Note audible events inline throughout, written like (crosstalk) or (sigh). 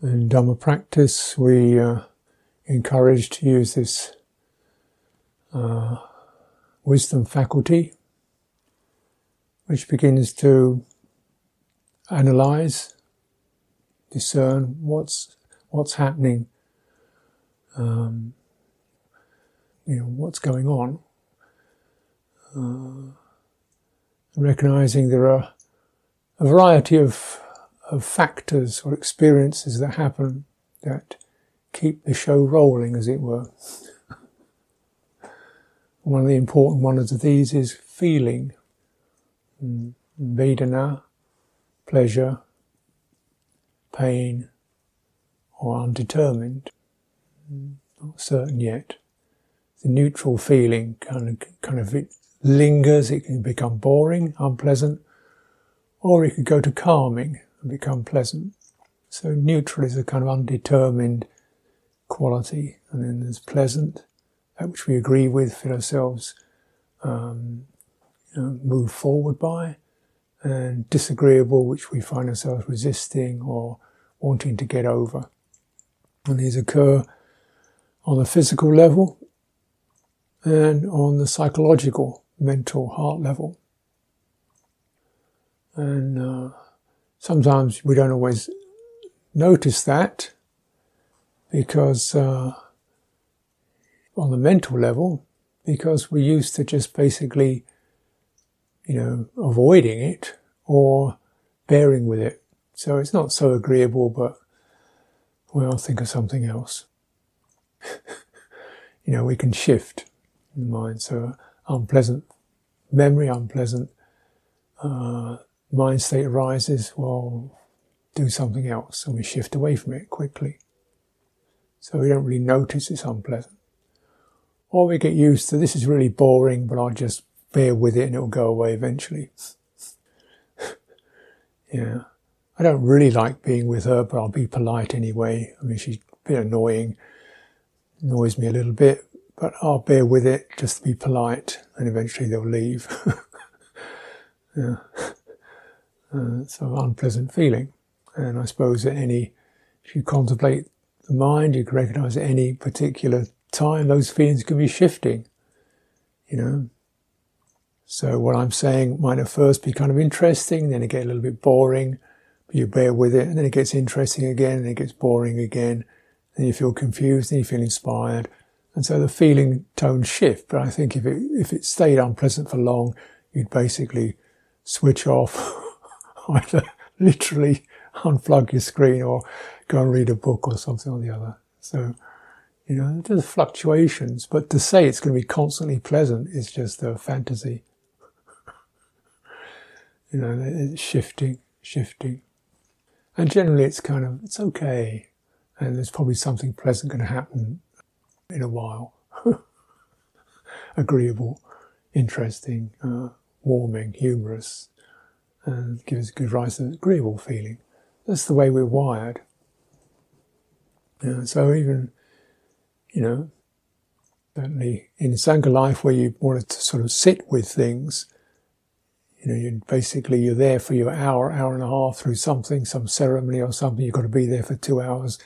In Dhamma practice, we uh, encourage to use this uh, wisdom faculty, which begins to analyze, discern what's what's happening, um, you know, what's going on, uh, recognizing there are a variety of of factors or experiences that happen that keep the show rolling, as it were. (laughs) One of the important ones of these is feeling. Mm, Vedana, pleasure, pain, or undetermined. Mm, not certain yet. The neutral feeling kind of, kind of it lingers, it can become boring, unpleasant, or it could go to calming and become pleasant. So neutral is a kind of undetermined quality, and then there's pleasant, that which we agree with, feel ourselves um, you know, move forward by, and disagreeable, which we find ourselves resisting or wanting to get over. And these occur on the physical level and on the psychological, mental, heart level. And uh, sometimes we don't always notice that because uh, on the mental level, because we're used to just basically, you know, avoiding it or bearing with it. So it's not so agreeable, but well, I'll think of something else. (laughs) you know, we can shift in the mind. So unpleasant memory, unpleasant uh, mind state arises, well, do something else, and we shift away from it quickly. So we don't really notice it's unpleasant. Or we get used to this is really boring, but I'll just bear with it and it'll go away eventually. (laughs) yeah. I don't really like being with her, but I'll be polite anyway. I mean, she's a bit annoying, annoys me a little bit, but I'll bear with it just to be polite, and eventually they'll leave. (laughs) yeah. Uh, it's an unpleasant feeling. And I suppose at any, if you contemplate the mind, you can recognize at any particular time those feelings can be shifting, you know. So what I'm saying might at first be kind of interesting, then it get a little bit boring, but you bear with it, and then it gets interesting again, and it gets boring again, and you feel confused, and you feel inspired. And so the feeling tones shift, but I think if it, if it stayed unpleasant for long, you'd basically switch off (laughs) either (laughs) literally unplug your screen or go and read a book or something or the other. So, you know, there's fluctuations, but to say it's going to be constantly pleasant is just a fantasy. (laughs) you know, it's shifting, shifting. And generally it's kind of, it's okay. And there's probably something pleasant going to happen in a while. (laughs) Agreeable, interesting, uh, warming, humorous, and gives a good rise to an agreeable feeling. That's the way we're wired. so even, you know, certainly in Sangha life where you wanted to sort of sit with things, you know, you basically you're there for your hour, hour and a half through something, some ceremony or something. You've got to be there for two hours.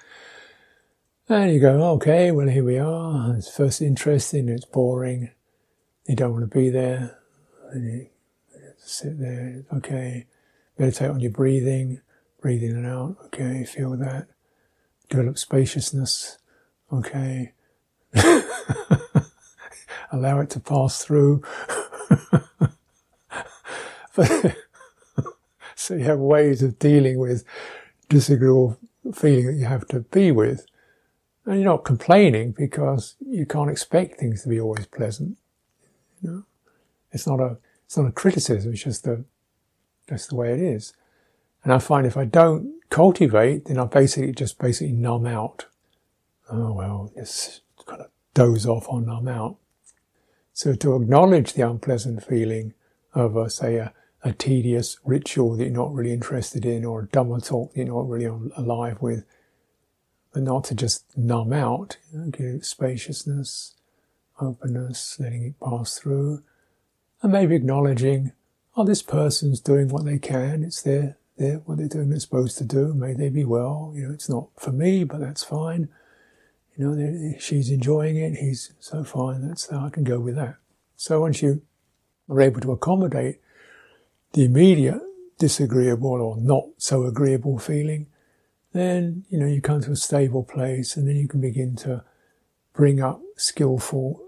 And you go, okay, well, here we are. It's first interesting, it's boring. You don't want to be there. And you sit there, okay, meditate on your breathing, breathe in and out, okay, feel that, develop spaciousness, okay, (laughs) allow it to pass through. (laughs) but, (laughs) so you have ways of dealing with disagreeable feeling that you have to be with. And you're not complaining because you can't expect things to be always pleasant. You know? It's not a it's not a criticism, it's just the, that's the way it is. And I find if I don't cultivate, then I basically just basically numb out. Oh well, just kind of doze off or numb out. So to acknowledge the unpleasant feeling of, a, say, a, a tedious ritual that you're not really interested in, or a Dhamma talk that you're not really alive with, but not to just numb out, you know, give spaciousness, openness, letting it pass through, and maybe acknowledging, oh, this person's doing what they can. It's their they're what they're doing they're supposed to do. May they be well. You know, it's not for me, but that's fine. You know, she's enjoying it. He's so fine. That's I can go with that. So once you are able to accommodate the immediate disagreeable or not so agreeable feeling, then you know you come to a stable place, and then you can begin to bring up skillful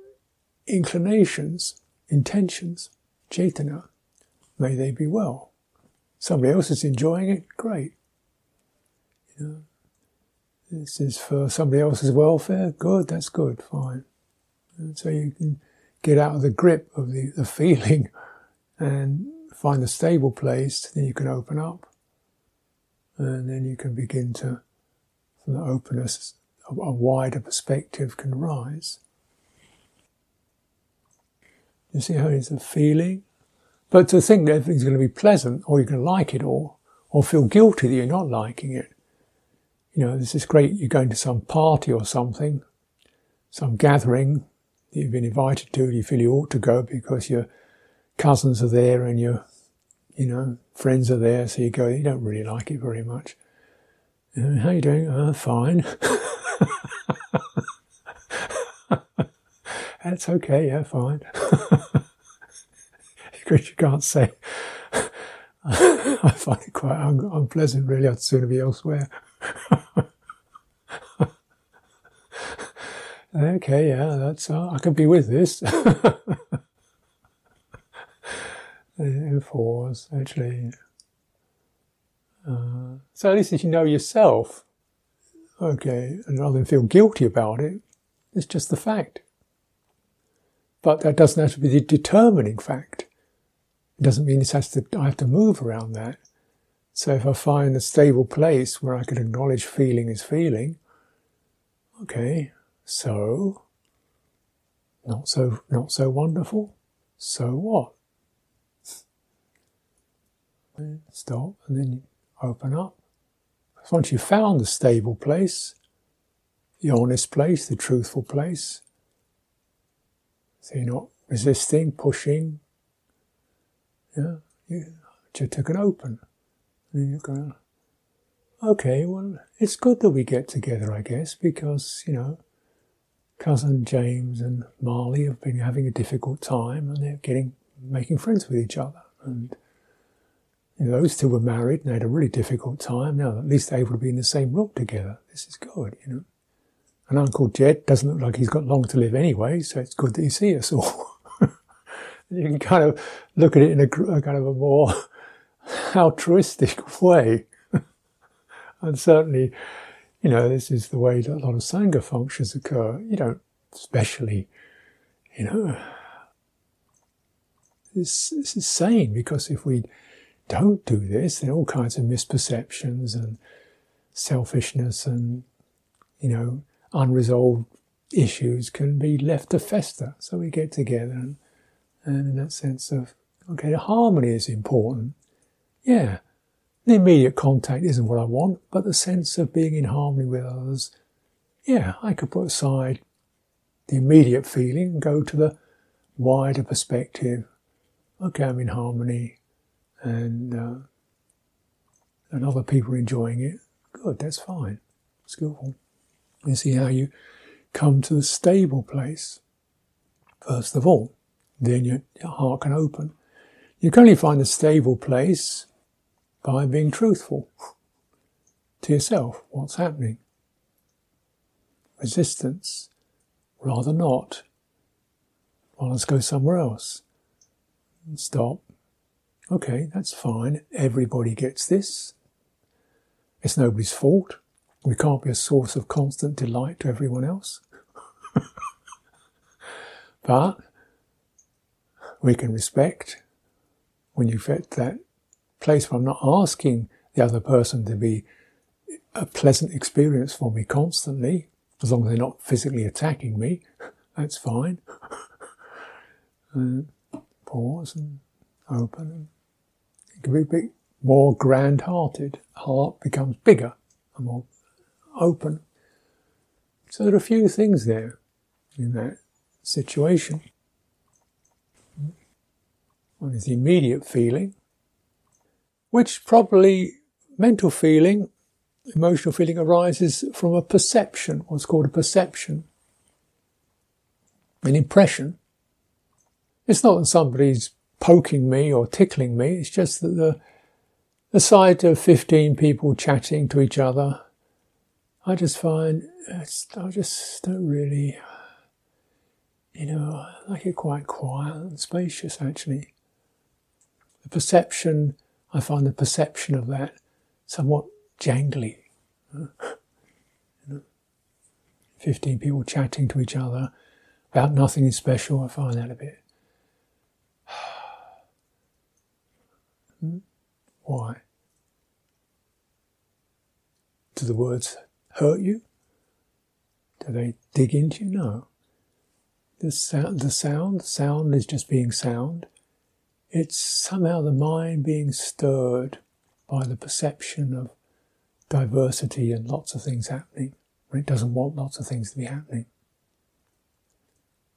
inclinations, intentions, cetana. May they be well. Somebody else is enjoying it, great. You know, this is for somebody else's welfare, good, that's good, fine. And so you can get out of the grip of the, the feeling and find a stable place, then you can open up. And then you can begin to, from the openness, a, a wider perspective can rise. You see how it's a feeling? But to think that everything's going to be pleasant, or you're going to like it all, or feel guilty that you're not liking it. You know, this is great, you're going to some party or something, some gathering that you've been invited to, you feel you ought to go because your cousins are there and your, you know, friends are there, so you go, you don't really like it very much. Uh, how are you doing? Uh, fine. (laughs) That's okay, yeah, fine. (laughs) because you can't say, (laughs) I find it quite un- unpleasant, really. I'd sooner be elsewhere. (laughs) okay, yeah, that's, uh, I can be with this. in Fours, actually. Uh, so at least if you know yourself, okay, and rather than feel guilty about it, it's just the fact. But that doesn't have to be the determining fact. It doesn't mean it has to, I have to move around that. So if I find a stable place where I can acknowledge feeling is feeling, okay, so not so not so wonderful. So what? Stop and then open up. Once you've found the stable place, the honest place, the truthful place, so you're not resisting, pushing. Yeah, you just took it open. And you're going, okay, well, it's good that we get together, I guess, because, you know, cousin James and Marley have been having a difficult time and they're getting, making friends with each other. And, you know, those two were married and they had a really difficult time. Now, at least able to be in the same room together. This is good, you know. And Uncle Jed doesn't look like he's got long to live anyway, so it's good that see us all. (laughs) you can kind of look at it in a, a kind of a more (laughs) altruistic way. (laughs) and certainly, you know, this is the way that a lot of Sangha functions occur. You don't especially, you know, this, this is sane because if we don't do this, then all kinds of misperceptions and selfishness and, you know, unresolved issues can be left to fester. So we get together and, and in that sense of, okay, the harmony is important. Yeah, the immediate contact isn't what I want, but the sense of being in harmony with others, yeah, I could put aside the immediate feeling and go to the wider perspective. Okay, I'm in harmony and, uh, and other people enjoying it. Good, that's fine. Skillful. You see how you come to the stable place, first of all. Then your, your heart can open. You can only find the stable place by being truthful to yourself. What's happening? Resistance. Rather not. Well, let's go somewhere else. Stop. Okay, that's fine. Everybody gets this. It's nobody's fault. We can't be a source of constant delight to everyone else. (laughs) but we can respect when you get that place where I'm not asking the other person to be a pleasant experience for me constantly, as long as they're not physically attacking me, (laughs) that's fine. (laughs) and pause and open. It can be a bit more grand hearted. Heart becomes bigger and more open. So there are a few things there in that situation. One is the immediate feeling, which probably mental feeling, emotional feeling arises from a perception, what's called a perception, an impression. It's not that somebody's poking me or tickling me, it's just that the, the sight of 15 people chatting to each other, I just find, I just don't really, you know, I like it quite quiet and spacious actually. The perception, I find the perception of that somewhat jangly. (laughs) 15 people chatting to each other about nothing in special, I find that a bit. (sighs) Hmm? Why? Do the words hurt you? Do they dig into you? No. The sound, the sound, sound is just being sound. It's somehow the mind being stirred by the perception of diversity and lots of things happening when it doesn't want lots of things to be happening.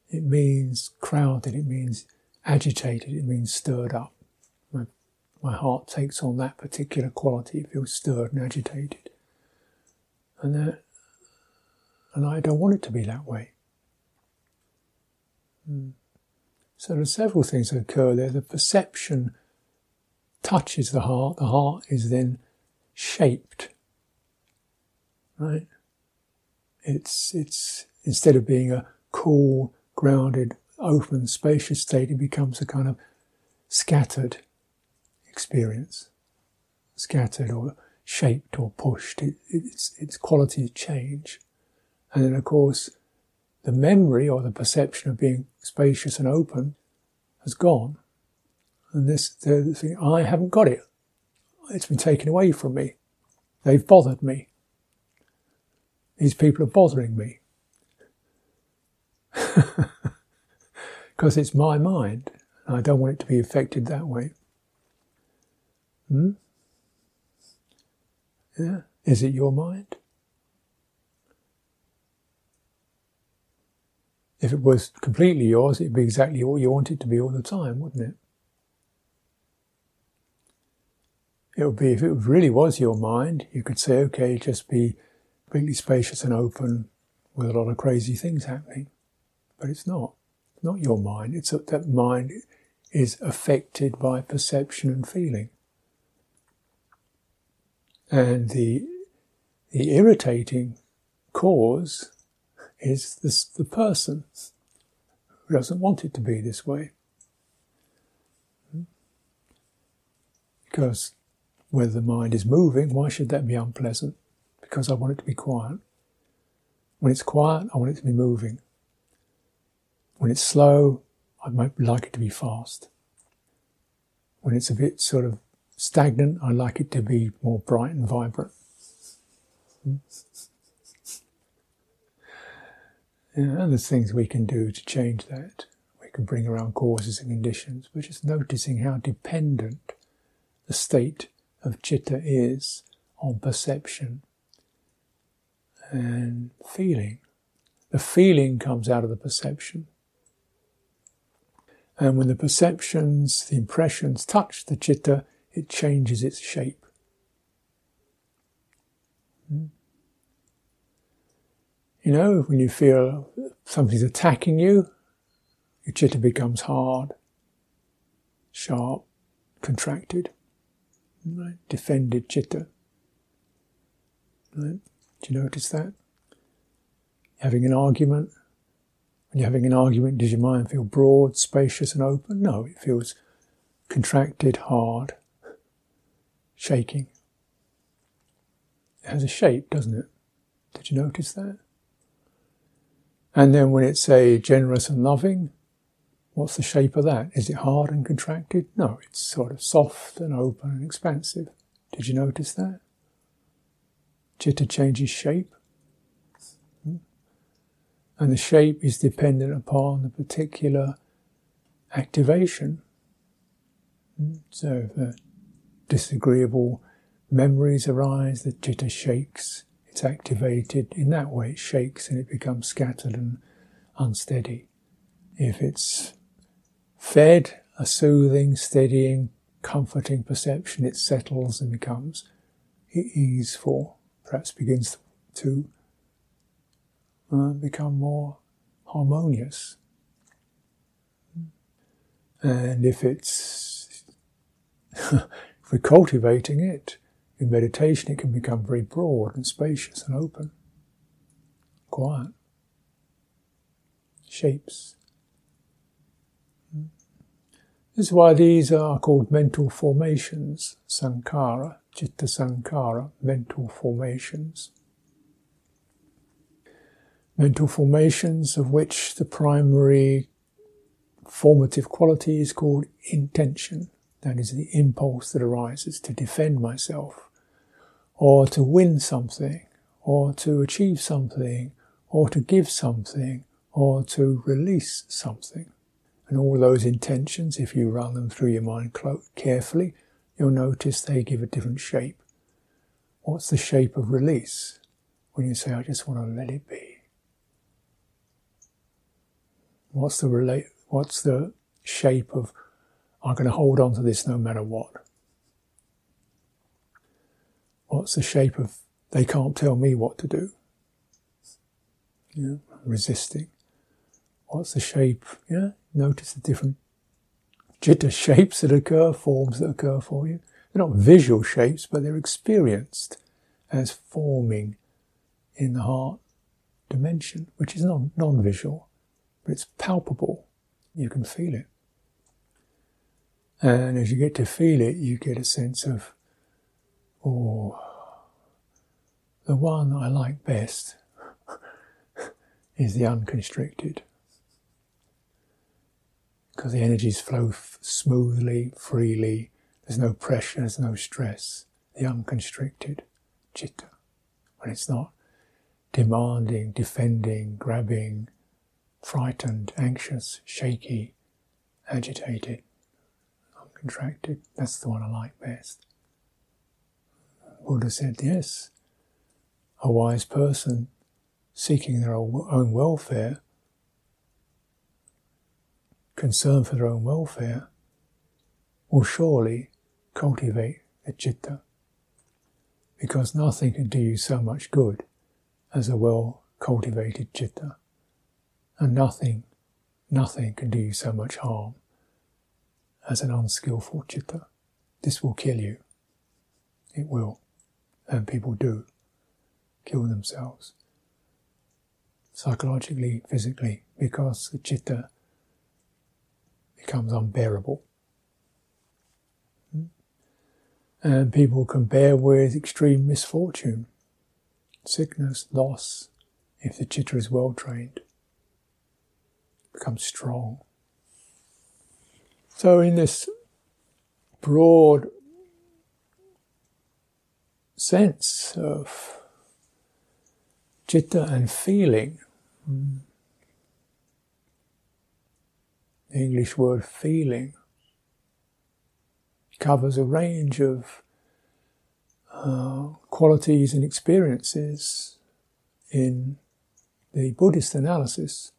It means crowded, it means agitated, it means stirred up. My, my heart takes on that particular quality, it feels stirred and agitated. And that, and I don't want it to be that way. Mm. So there are several things that occur there. The perception touches the heart, the heart is then shaped. Right? It's, it's, instead of being a cool, grounded, open, spacious state, it becomes a kind of scattered experience. Scattered or shaped or pushed. It, its, its qualities change. And then, of course, the memory or the perception of being spacious and open has gone. And this, the thing, I haven't got it. It's been taken away from me. They've bothered me. These people are bothering me. (laughs) Because it's my mind. I don't want it to be affected that way. Hmm? Yeah. Is it your mind? If it was completely yours, it'd be exactly what you want it to be all the time, wouldn't it? It would be, if it really was your mind, you could say, okay, just be completely spacious and open with a lot of crazy things happening. But it's not. Not your mind. It's that mind is affected by perception and feeling. And the, the irritating cause is this, the person who doesn't want it to be this way. Because whether the mind is moving, why should that be unpleasant? Because I want it to be quiet. When it's quiet, I want it to be moving. When it's slow, I might like it to be fast. When it's a bit sort of stagnant, I like it to be more bright and vibrant. Hmm. and there's things we can do to change that. We can bring around causes and conditions, but just noticing how dependent the state of citta is on perception and feeling. The feeling comes out of the perception. And when the perceptions, the impressions touch the citta, it changes its shape. Hmm? You know, when you feel something's attacking you, your citta becomes hard, sharp, contracted, right? defended citta. Right? Do you notice that? Having an argument. When you're having an argument, does your mind feel broad, spacious, and open? No, it feels contracted, hard, shaking. It has a shape, doesn't it? Did you notice that? And then when it's a generous and loving, what's the shape of that? Is it hard and contracted? No, it's sort of soft and open and expansive. Did you notice that? Citta changes shape. Hmm? And the shape is dependent upon the particular activation. Hmm? So if disagreeable memories arise, the citta shakes it's activated in that way, it shakes and it becomes scattered and unsteady. If it's fed a soothing, steadying, comforting perception, it settles and becomes easeful, perhaps begins to uh, become more harmonious. And if it's, (laughs) if we're cultivating it in meditation, it can become very broad and spacious and open, quiet, shapes. Hmm. This is why these are called mental formations, sankhara, citta sankhara, mental formations. Mental formations of which the primary formative quality is called intention. That is the impulse that arises to defend myself, or to win something, or to achieve something, or to give something, or to release something. And all those intentions, if you run them through your mind carefully, you'll notice they give a different shape. What's the shape of release? When you say, I just want to let it be. What's the what's the shape of, I'm going to hold on to this no matter what? What's the shape of, they can't tell me what to do? Yeah, resisting. What's the shape? Yeah, notice the different citta shapes that occur, forms that occur for you. They're not visual shapes, but they're experienced as forming in the heart dimension, which is non-visual, but it's palpable. You can feel it. And as you get to feel it, you get a sense of, oh, the one I like best (laughs) is the unconstricted because the energies flow f- smoothly, freely. There's no pressure, there's no stress. The unconstricted citta, when it's not demanding, defending, grabbing, frightened, anxious, shaky, agitated, uncontracted. That's the one I like best. Buddha said, yes, a wise person seeking their own welfare concern for their own welfare, will surely cultivate the citta. Because nothing can do you so much good as a well cultivated citta. And nothing, nothing can do you so much harm as an unskillful citta. This will kill you. It will. And people do kill themselves. Psychologically, physically, because the citta becomes unbearable. Hmm? And people can bear with extreme misfortune, sickness, loss, if the citta is well trained, becomes strong. So, in this broad sense of citta and feeling, the English word feeling covers a range of uh, qualities and experiences in the Buddhist analysis.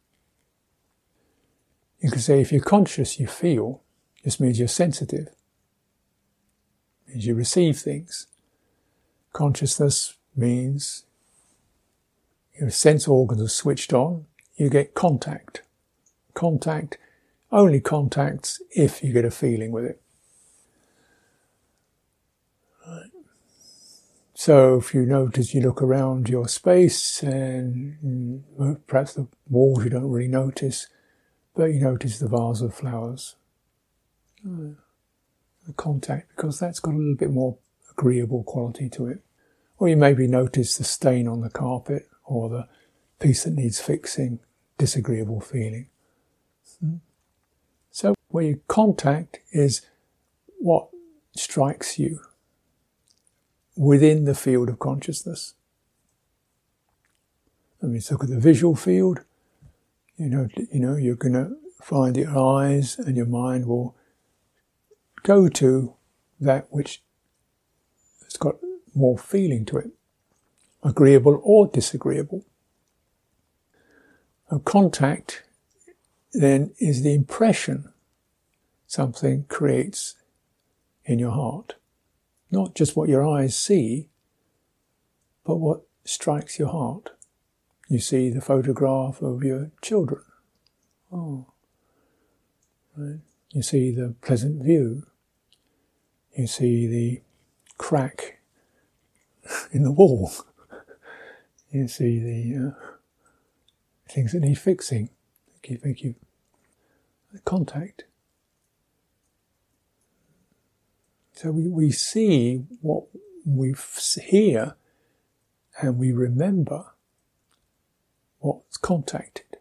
You could say if you're conscious, you feel. This means you're sensitive. It means you receive things. Consciousness means your sense organs are switched on. You get contact. Contact only contacts if you get a feeling with it. So if you notice, you look around your space and mm, perhaps the walls you don't really notice, but you notice the vase of flowers. The contact, because that's got a little bit more agreeable quality to it. Or you maybe notice the stain on the carpet or the piece that needs fixing, disagreeable feeling. Hmm? So where you contact is what strikes you within the field of consciousness. Let me look at the visual field. You know, you know, you're going to find your eyes and your mind will go to that which has got more feeling to it, agreeable or disagreeable. A contact then is the impression something creates in your heart. Not just what your eyes see, but what strikes your heart. You see the photograph of your children. Oh. Right. You see the pleasant view. You see the crack in the wall. you see the uh, things that need fixing. Thank you, thank you. Contact. So we, we see what we hear and we remember what's contacted.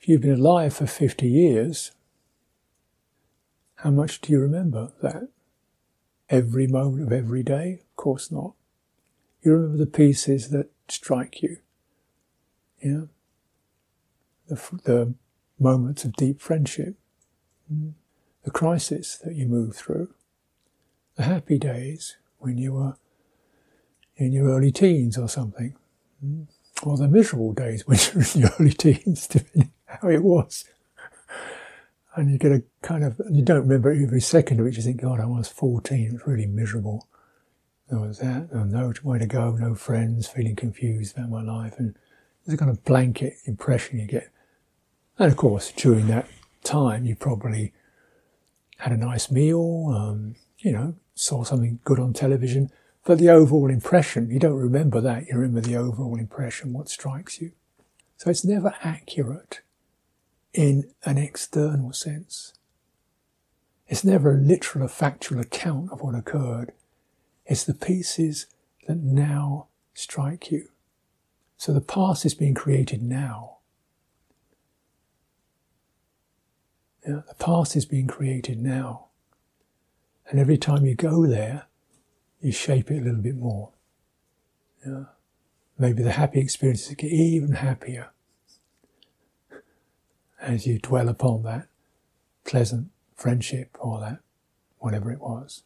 If you've been alive for 50 years, how much do you remember that? Every moment of every day? Of course not. You remember the pieces that strike you. Yeah? The, the moments of deep friendship, mm. the crisis that you move through, the happy days when you were in your early teens or something, mm. or the miserable days when (laughs) you were in your early teens, depending how it was. And you get a kind of, you don't remember every second of it, you think, God, I was 14, it was really miserable. There was that, no way to go, no friends, feeling confused about my life. And there's a kind of blanket impression you get. And of course, during that time, you probably had a nice meal, um, you know, saw something good on television. But the overall impression, you don't remember that. You remember the overall impression, what strikes you. So it's never accurate in an external sense. It's never a literal or factual account of what occurred. It's the pieces that now strike you. So the past is being created now. Yeah, the past is being created now. And every time you go there, you shape it a little bit more. Yeah. Maybe the happy experiences get even happier as you dwell upon that pleasant friendship or that whatever it was.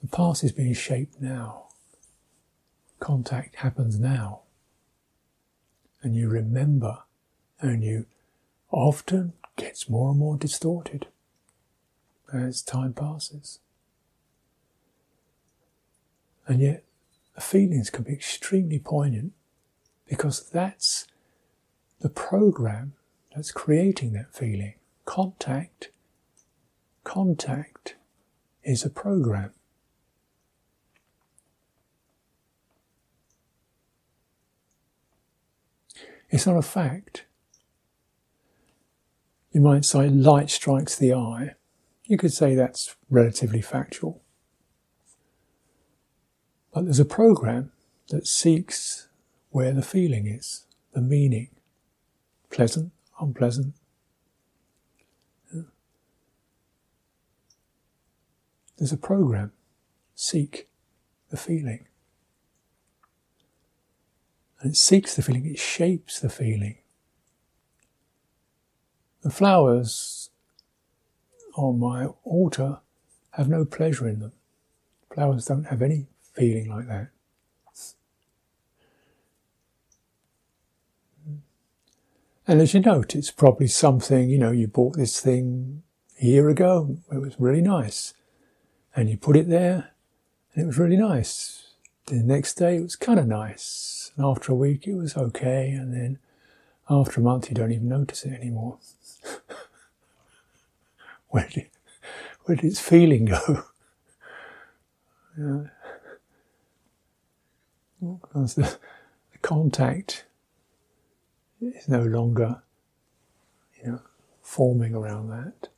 The past is being shaped now. Contact happens now. And you remember and you often gets more and more distorted as time passes. And yet the feelings can be extremely poignant because that's the program that's creating that feeling. Contact, contact is a program. It's not a fact. You might say light strikes the eye. You could say that's relatively factual. But there's a program that seeks where the feeling is, the meaning. Pleasant, unpleasant. There's a program. Seek the feeling. And it seeks the feeling, it shapes the feeling. The flowers on my altar have no pleasure in them. Flowers don't have any feeling like that. And as you note, it's probably something, you know, you bought this thing a year ago, it was really nice. And you put it there, and it was really nice. The next day, it was kind of nice. And after a week, it was okay. And then after a month, you don't even notice it anymore. (laughs) where, did, where did its feeling go? (laughs) yeah. Because the, the contact is no longer, you know, forming around that,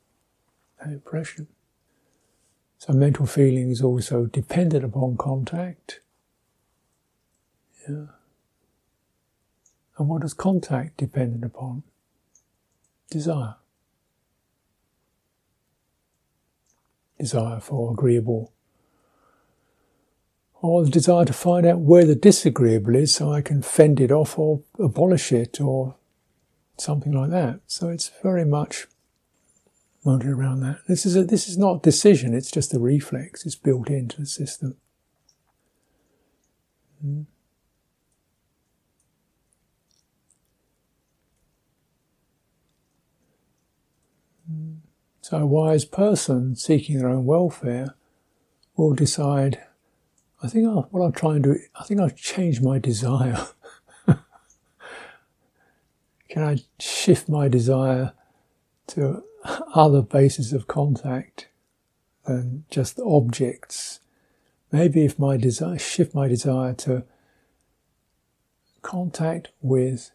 that impression. So mental feeling is also dependent upon contact. Yeah. And what is contact dependent upon? Desire. Desire for agreeable or the desire to find out where the disagreeable is so I can fend it off or abolish it or something like that. So it's very much mounted around that. This is a, this is not decision, it's just a reflex. It's built into the system. Mm. So a wise person seeking their own welfare will decide, I think I'll, what I'll try and do, I think I'll change my desire. (laughs) Can I shift my desire to other bases of contact than just objects? Maybe if my desire, shift my desire to contact with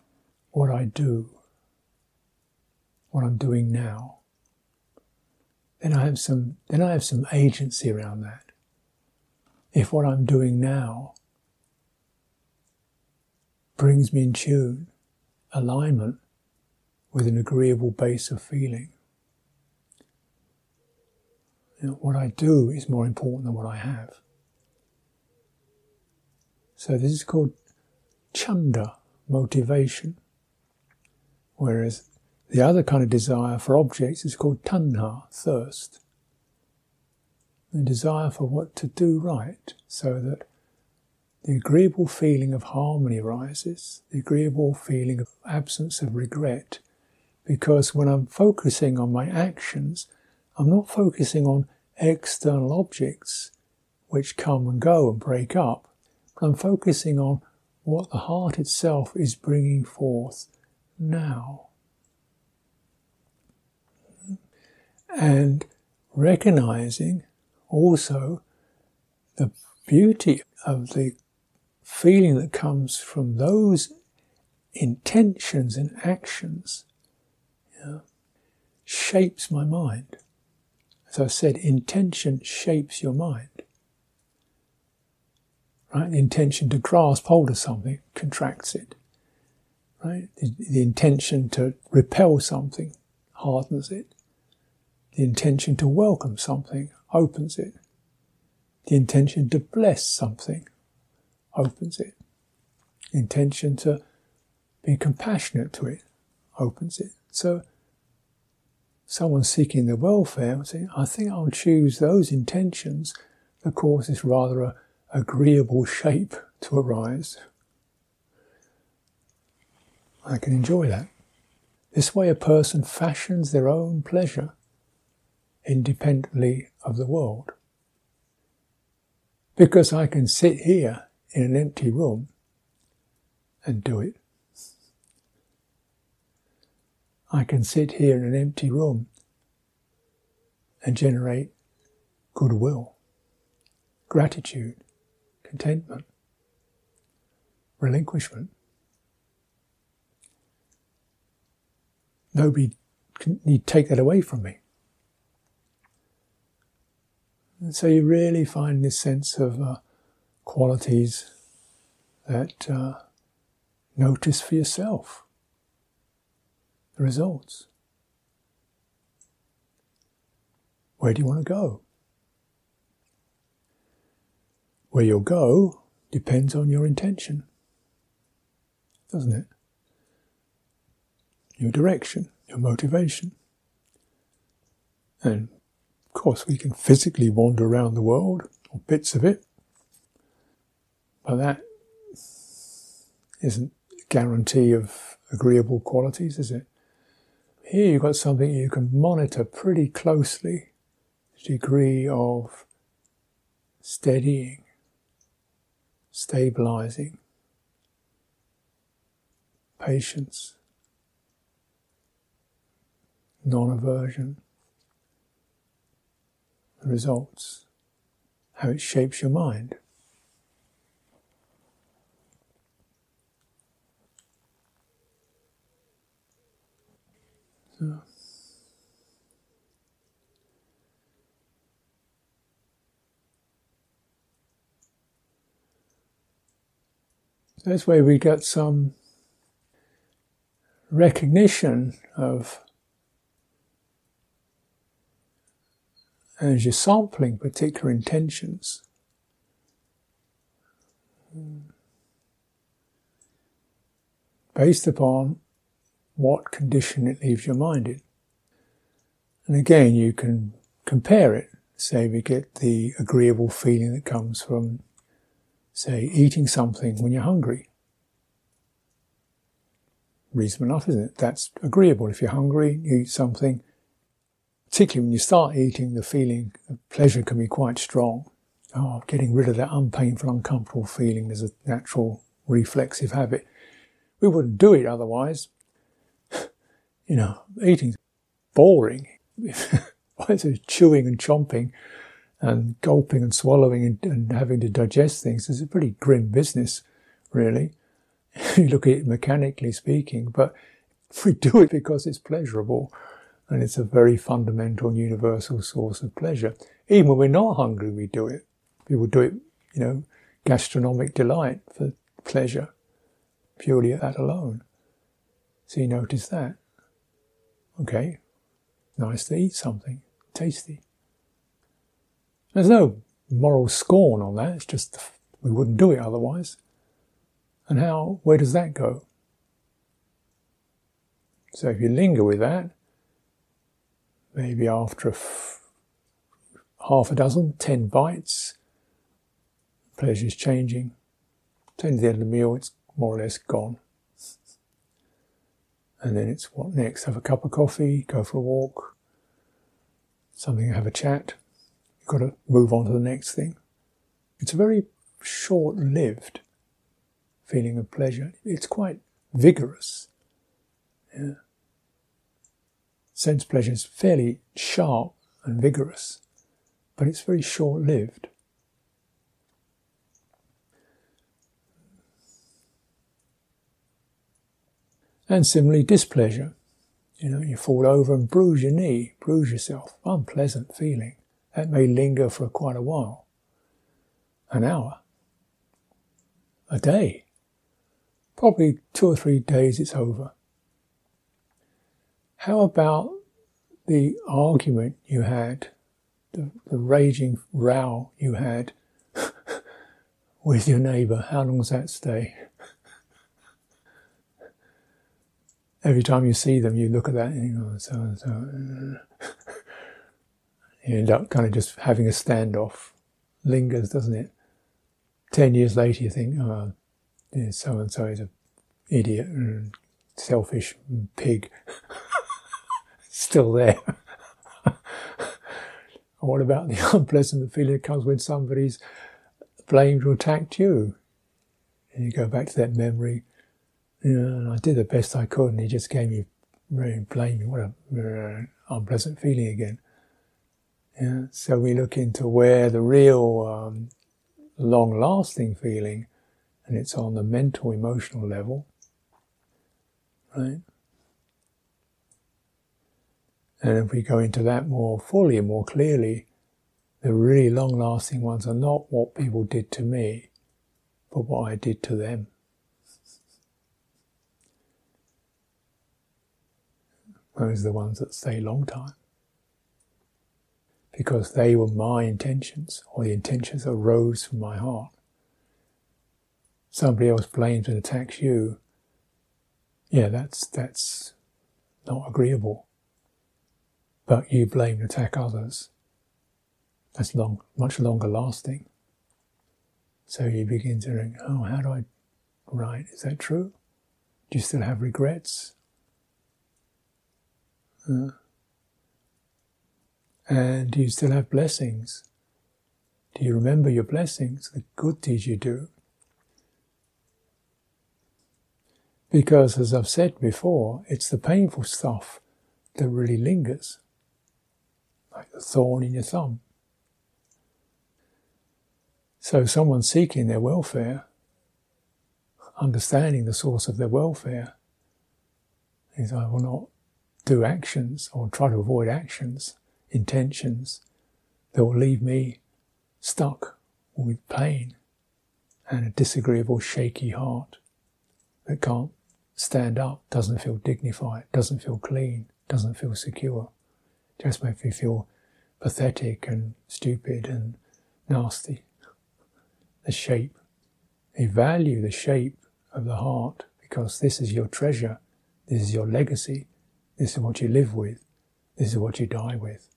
what I do, what I'm doing now, then I have some, then I have some agency around that. If what I'm doing now brings me in tune, alignment with an agreeable base of feeling. You know, what I do is more important than what I have. So this is called chanda, motivation. Whereas the other kind of desire for objects is called tanha, thirst. The desire for what to do right, so that the agreeable feeling of harmony arises, the agreeable feeling of absence of regret, because when I'm focusing on my actions, I'm not focusing on external objects which come and go and break up, but I'm focusing on what the heart itself is bringing forth now. And recognizing also the beauty of the feeling that comes from those intentions and actions yeah, shapes my mind. As I said, intention shapes your mind. Right? The intention to grasp hold of something contracts it. Right? The, the intention to repel something hardens it. The intention to welcome something opens it. The intention to bless something opens it. The intention to be compassionate to it opens it. So, someone seeking the welfare, saying, I think I'll choose those intentions that cause this rather a agreeable (laughs) shape to arise. I can enjoy that. This way, a person fashions their own pleasure independently of the world. Because I can sit here in an empty room and do it. I can sit here in an empty room and generate goodwill, gratitude, contentment, relinquishment. Nobody can need take that away from me. And so you really find this sense of uh, qualities that uh, notice for yourself the results. Where do you want to go? Where you'll go depends on your intention, doesn't it? Your direction, your motivation. And of course, we can physically wander around the world, or bits of it, but that isn't a guarantee of agreeable qualities, is it? Here you've got something you can monitor pretty closely, the degree of steadying, stabilizing, patience, non aversion, the results, how it shapes your mind. So. That's where we get some recognition of as you're sampling particular intentions. Hmm, based upon what condition it leaves your mind in. And again, you can compare it. Say we get the agreeable feeling that comes from say, eating something when you're hungry. Reasonable enough, isn't it? That's agreeable. If you're hungry, you eat something, particularly when you start eating, the feeling of pleasure can be quite strong. Oh, getting rid of that unpainful, uncomfortable feeling is a natural reflexive habit. We wouldn't do it otherwise. (laughs) you know, eating's boring. (laughs) Is chewing and chomping and gulping and swallowing and, and having to digest things? It's a pretty grim business, really. (laughs) you look at it mechanically speaking, but we do it because it's pleasurable and it's a very fundamental and universal source of pleasure. Even when we're not hungry, we do it. People do it, you know, gastronomic delight for pleasure, purely that alone. So you notice that. Okay, nice to eat something, tasty. There's no moral scorn on that, it's just we wouldn't do it otherwise. And how, where does that go? So if you linger with that, maybe after a f- half a dozen, ten bites, pleasure is changing. Turn to the end of the meal, it's more or less gone. And then it's what next? Have a cup of coffee, go for a walk, something, have a chat. You've got to move on to the next thing. It's a very short lived feeling of pleasure. It's quite vigorous. Yeah. Sense pleasure is fairly sharp and vigorous, but it's very short lived. And similarly, displeasure. You know, you fall over and bruise your knee, bruise yourself. Unpleasant feeling. That may linger for quite a while. An hour. A day. Probably two or three days it's over. How about the argument you had, the, the raging row you had (laughs) with your neighbour? How long does that stay? (laughs) every time you see them, you look at that and you go, so and so. (laughs) you end up kind of just having a standoff. Lingers, doesn't it? Ten years later, you think, oh, so and so is an idiot and selfish pig. Still there. (laughs) what about the (laughs) unpleasant feeling that comes when somebody's blamed or attacked you? And you go back to that memory know, I did the best I could, and he just gave me really blaming. What a unpleasant feeling again. Yeah, so we look into where the real um, long-lasting feeling, and it's on the mental, emotional level, right? And if we go into that more fully and more clearly, the really long-lasting ones are not what people did to me, but what I did to them. Those are the ones that stay long time. Because they were my intentions, or the intentions that arose from my heart. Somebody else blames and attacks you. Yeah, that's, that's not agreeable. But you blame and attack others. That's long, much longer lasting. So you begin to think, oh, how do I, right, is that true? Do you still have regrets? Uh, and do you still have blessings? Do you remember your blessings, the good deeds you do? Because, as I've said before, it's the painful stuff that really lingers, like the thorn in your thumb. So, someone seeking their welfare, understanding the source of their welfare, is I will not do actions or try to avoid actions, intentions that will leave me stuck with pain and a disagreeable, shaky heart that can't stand up, doesn't feel dignified, doesn't feel clean, doesn't feel secure. Just makes me feel pathetic and stupid and nasty. The shape. They value the shape of the heart because this is your treasure, this is your legacy, this is what you live with. This is what you die with.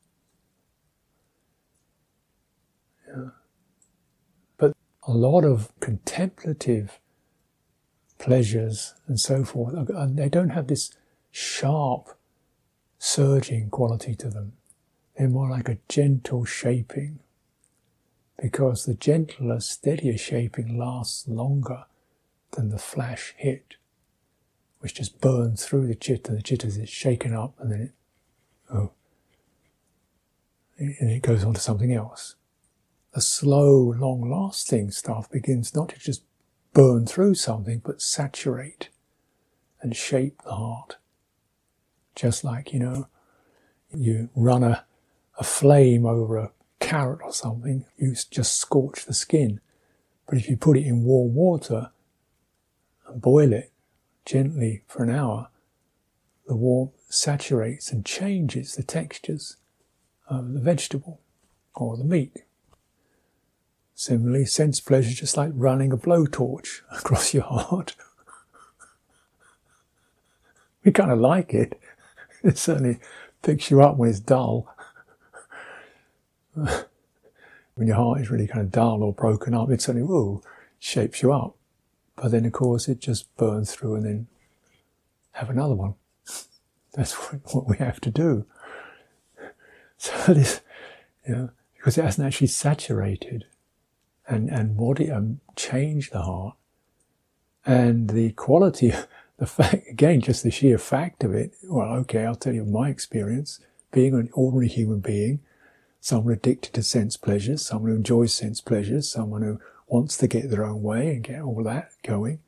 Yeah. But a lot of contemplative pleasures and so forth, they don't have this sharp, surging quality to them. they're more like a gentle shaping because the gentler, steadier shaping lasts longer than the flash hit, which just burns through the citta. The citta is shaken up and then it, oh, and it goes on to something else. The slow, long lasting stuff begins not to just burn through something, but saturate and shape the heart. Just like, you know, you run a, a flame over a carrot or something, you just scorch the skin. But if you put it in warm water and boil it gently for an hour, the warmth saturates and changes the textures of the vegetable or the meat. Similarly, sense pleasure is just like running a blowtorch (laughs) across your heart. (laughs) we kind of like it. (laughs) It certainly picks you up when it's dull. (laughs) when your heart is really kind of dull or broken up, it certainly shapes you up. But then, of course, it just burns through and then have another one. (laughs) That's what we have to do. So this, you know, because it hasn't actually saturated and, and what it um, changed the heart. And the quality, the fact, again, just the sheer fact of it. Well, okay, I'll tell you my experience. Being an ordinary human being, someone addicted to sense pleasures, someone who enjoys sense pleasures, someone who wants to get their own way and get all that going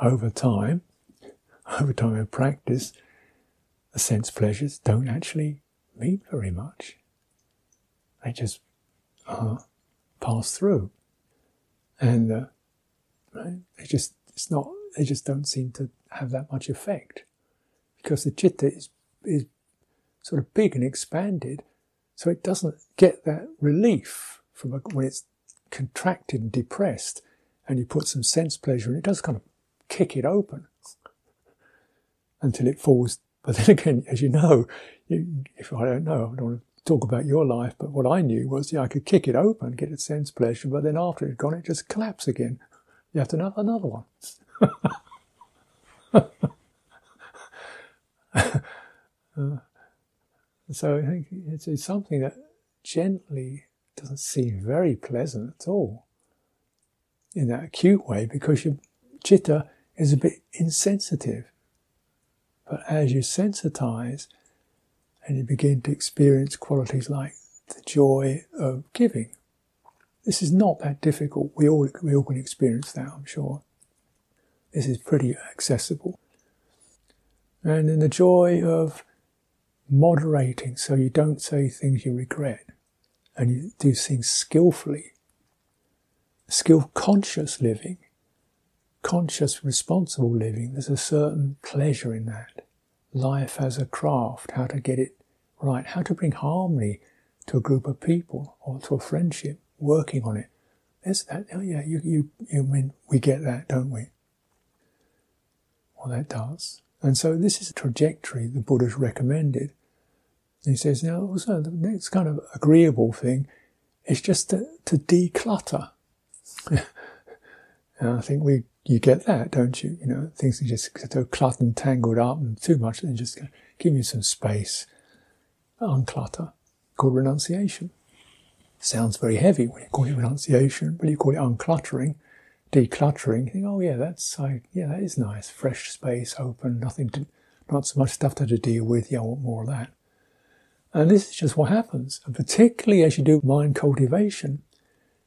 over time, (laughs) over time of practice, the sense pleasures don't actually mean very much. They just uh, pass through and uh, they just it's not they just don't seem to have that much effect because the citta is is sort of big and expanded, so it doesn't get that relief from a, when it's contracted and depressed, and you put some sense pleasure, and it does kind of kick it open (laughs) until it falls. But then again, as you know, you, if I don't know, I don't want to talk about your life, but what I knew was, yeah, I could kick it open, get a sense pleasure, but then after it had gone, it just collapse again. You have to have another one. (laughs) uh, so I think it's, it's something that gently doesn't seem very pleasant at all in that acute way because your citta is a bit insensitive. But as you sensitize, and you begin to experience qualities like the joy of giving. This is not that difficult. We all, we all can experience that, I'm sure. This is pretty accessible. And in the joy of moderating so you don't say things you regret and you do things skillfully. Skill conscious living, conscious responsible living, there's a certain pleasure in that. Life as a craft, how to get it right, how to bring harmony to a group of people or to a friendship, working on it. There's that, oh yeah, you, you, you mean, we get that, don't we? Well, that does. And so this is a trajectory the Buddha's recommended. And he says, now also the next kind of agreeable thing is just to, to declutter. (laughs) I think we, you get that, don't you? You know, things are just so cluttered and tangled up and too much, and just give you some space unclutter, called renunciation. Sounds very heavy when you call it renunciation, but you call it uncluttering, decluttering. You think, oh yeah, that's uh, yeah, that is nice, fresh space, open, nothing to, not so much stuff to, to deal with. Yeah, I want more of that. And this is just what happens, and particularly as you do mind cultivation,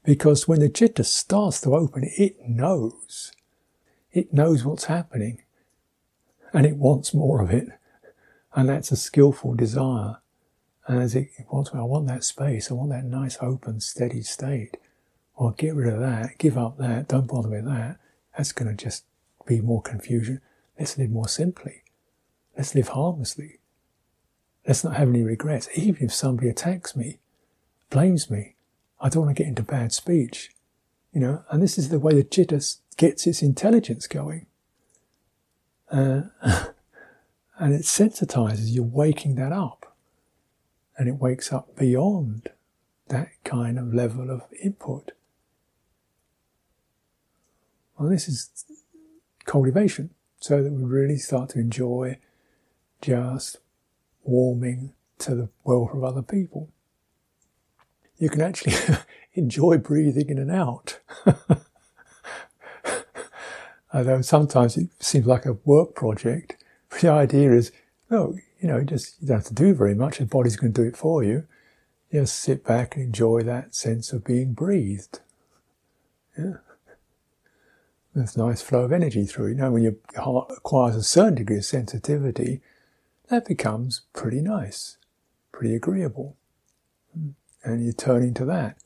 because when the citta starts to open, it knows, it knows what's happening, and it wants more of it, and that's a skillful desire. And as it wants, I want that space. I want that nice, open, steady state. Well, get rid of that. Give up that. Don't bother with that. That's going to just be more confusion. Let's live more simply. Let's live harmlessly. Let's not have any regrets. Even if somebody attacks me, blames me, I don't want to get into bad speech. You know, and this is the way the citta gets its intelligence going. Uh, (laughs) and it sensitizes you, waking that up and it wakes up beyond that kind of level of input. Well, this is cultivation, so that we really start to enjoy just warming to the welfare of other people. You can actually (laughs) enjoy breathing in and out. (laughs) Although sometimes it seems like a work project, (laughs) the idea is, no, you know, just you don't have to do very much. The body's going to do it for you. Just sit back and enjoy that sense of being breathed. Yeah. A nice flow of energy through. You know, when your heart acquires a certain degree of sensitivity, that becomes pretty nice, pretty agreeable. Hmm. And you're turning to that.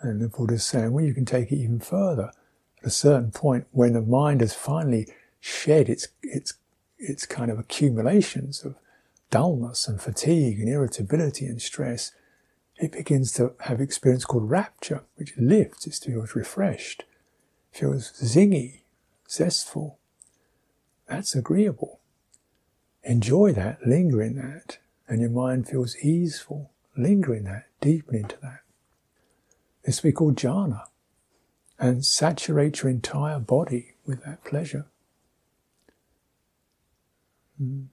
And the Buddha's saying, well, you can take it even further. At a certain point, when the mind has finally shed its, its, its kind of accumulations of dullness and fatigue and irritability and stress, it begins to have experience called rapture, which lifts, it feels refreshed, feels zingy, zestful. That's agreeable. Enjoy that, linger in that, and your mind feels easeful. Linger in that, deepen into that. This we call jhana, and saturate your entire body with that pleasure. Mm.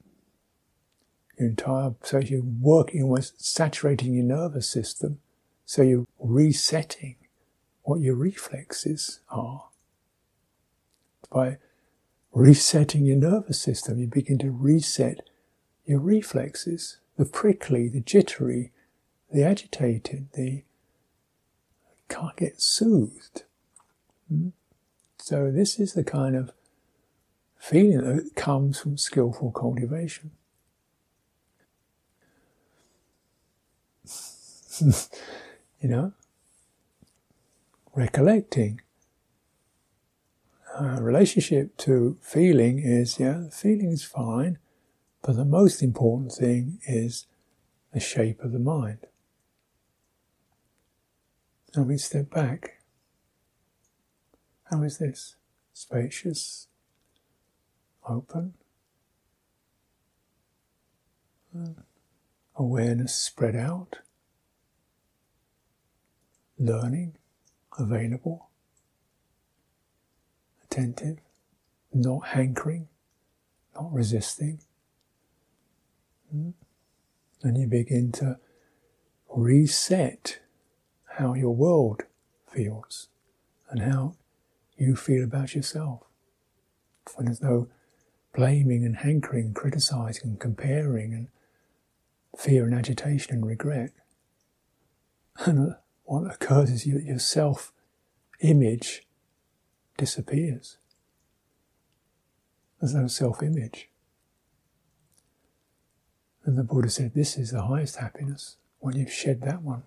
Your entire, so you're working, almost saturating your nervous system, so you're resetting what your reflexes are. By resetting your nervous system, you begin to reset your reflexes, the prickly, the jittery, the agitated, the can't get soothed. Hmm? So this is the kind of feeling that comes from skillful cultivation. (laughs) you know, recollecting. Uh, relationship to feeling is, yeah, feeling is fine, but the most important thing is the shape of the mind. Now we step back. How is this? Spacious, open, awareness spread out, learning, available, attentive, not hankering, not resisting. Hmm? And you begin to reset how your world feels and how you feel about yourself. When there's no blaming and hankering, criticizing and comparing and fear and agitation and regret. (laughs) And what occurs is your, your self image disappears. There's no self image. And the Buddha said, This is the highest happiness when you've shed that one.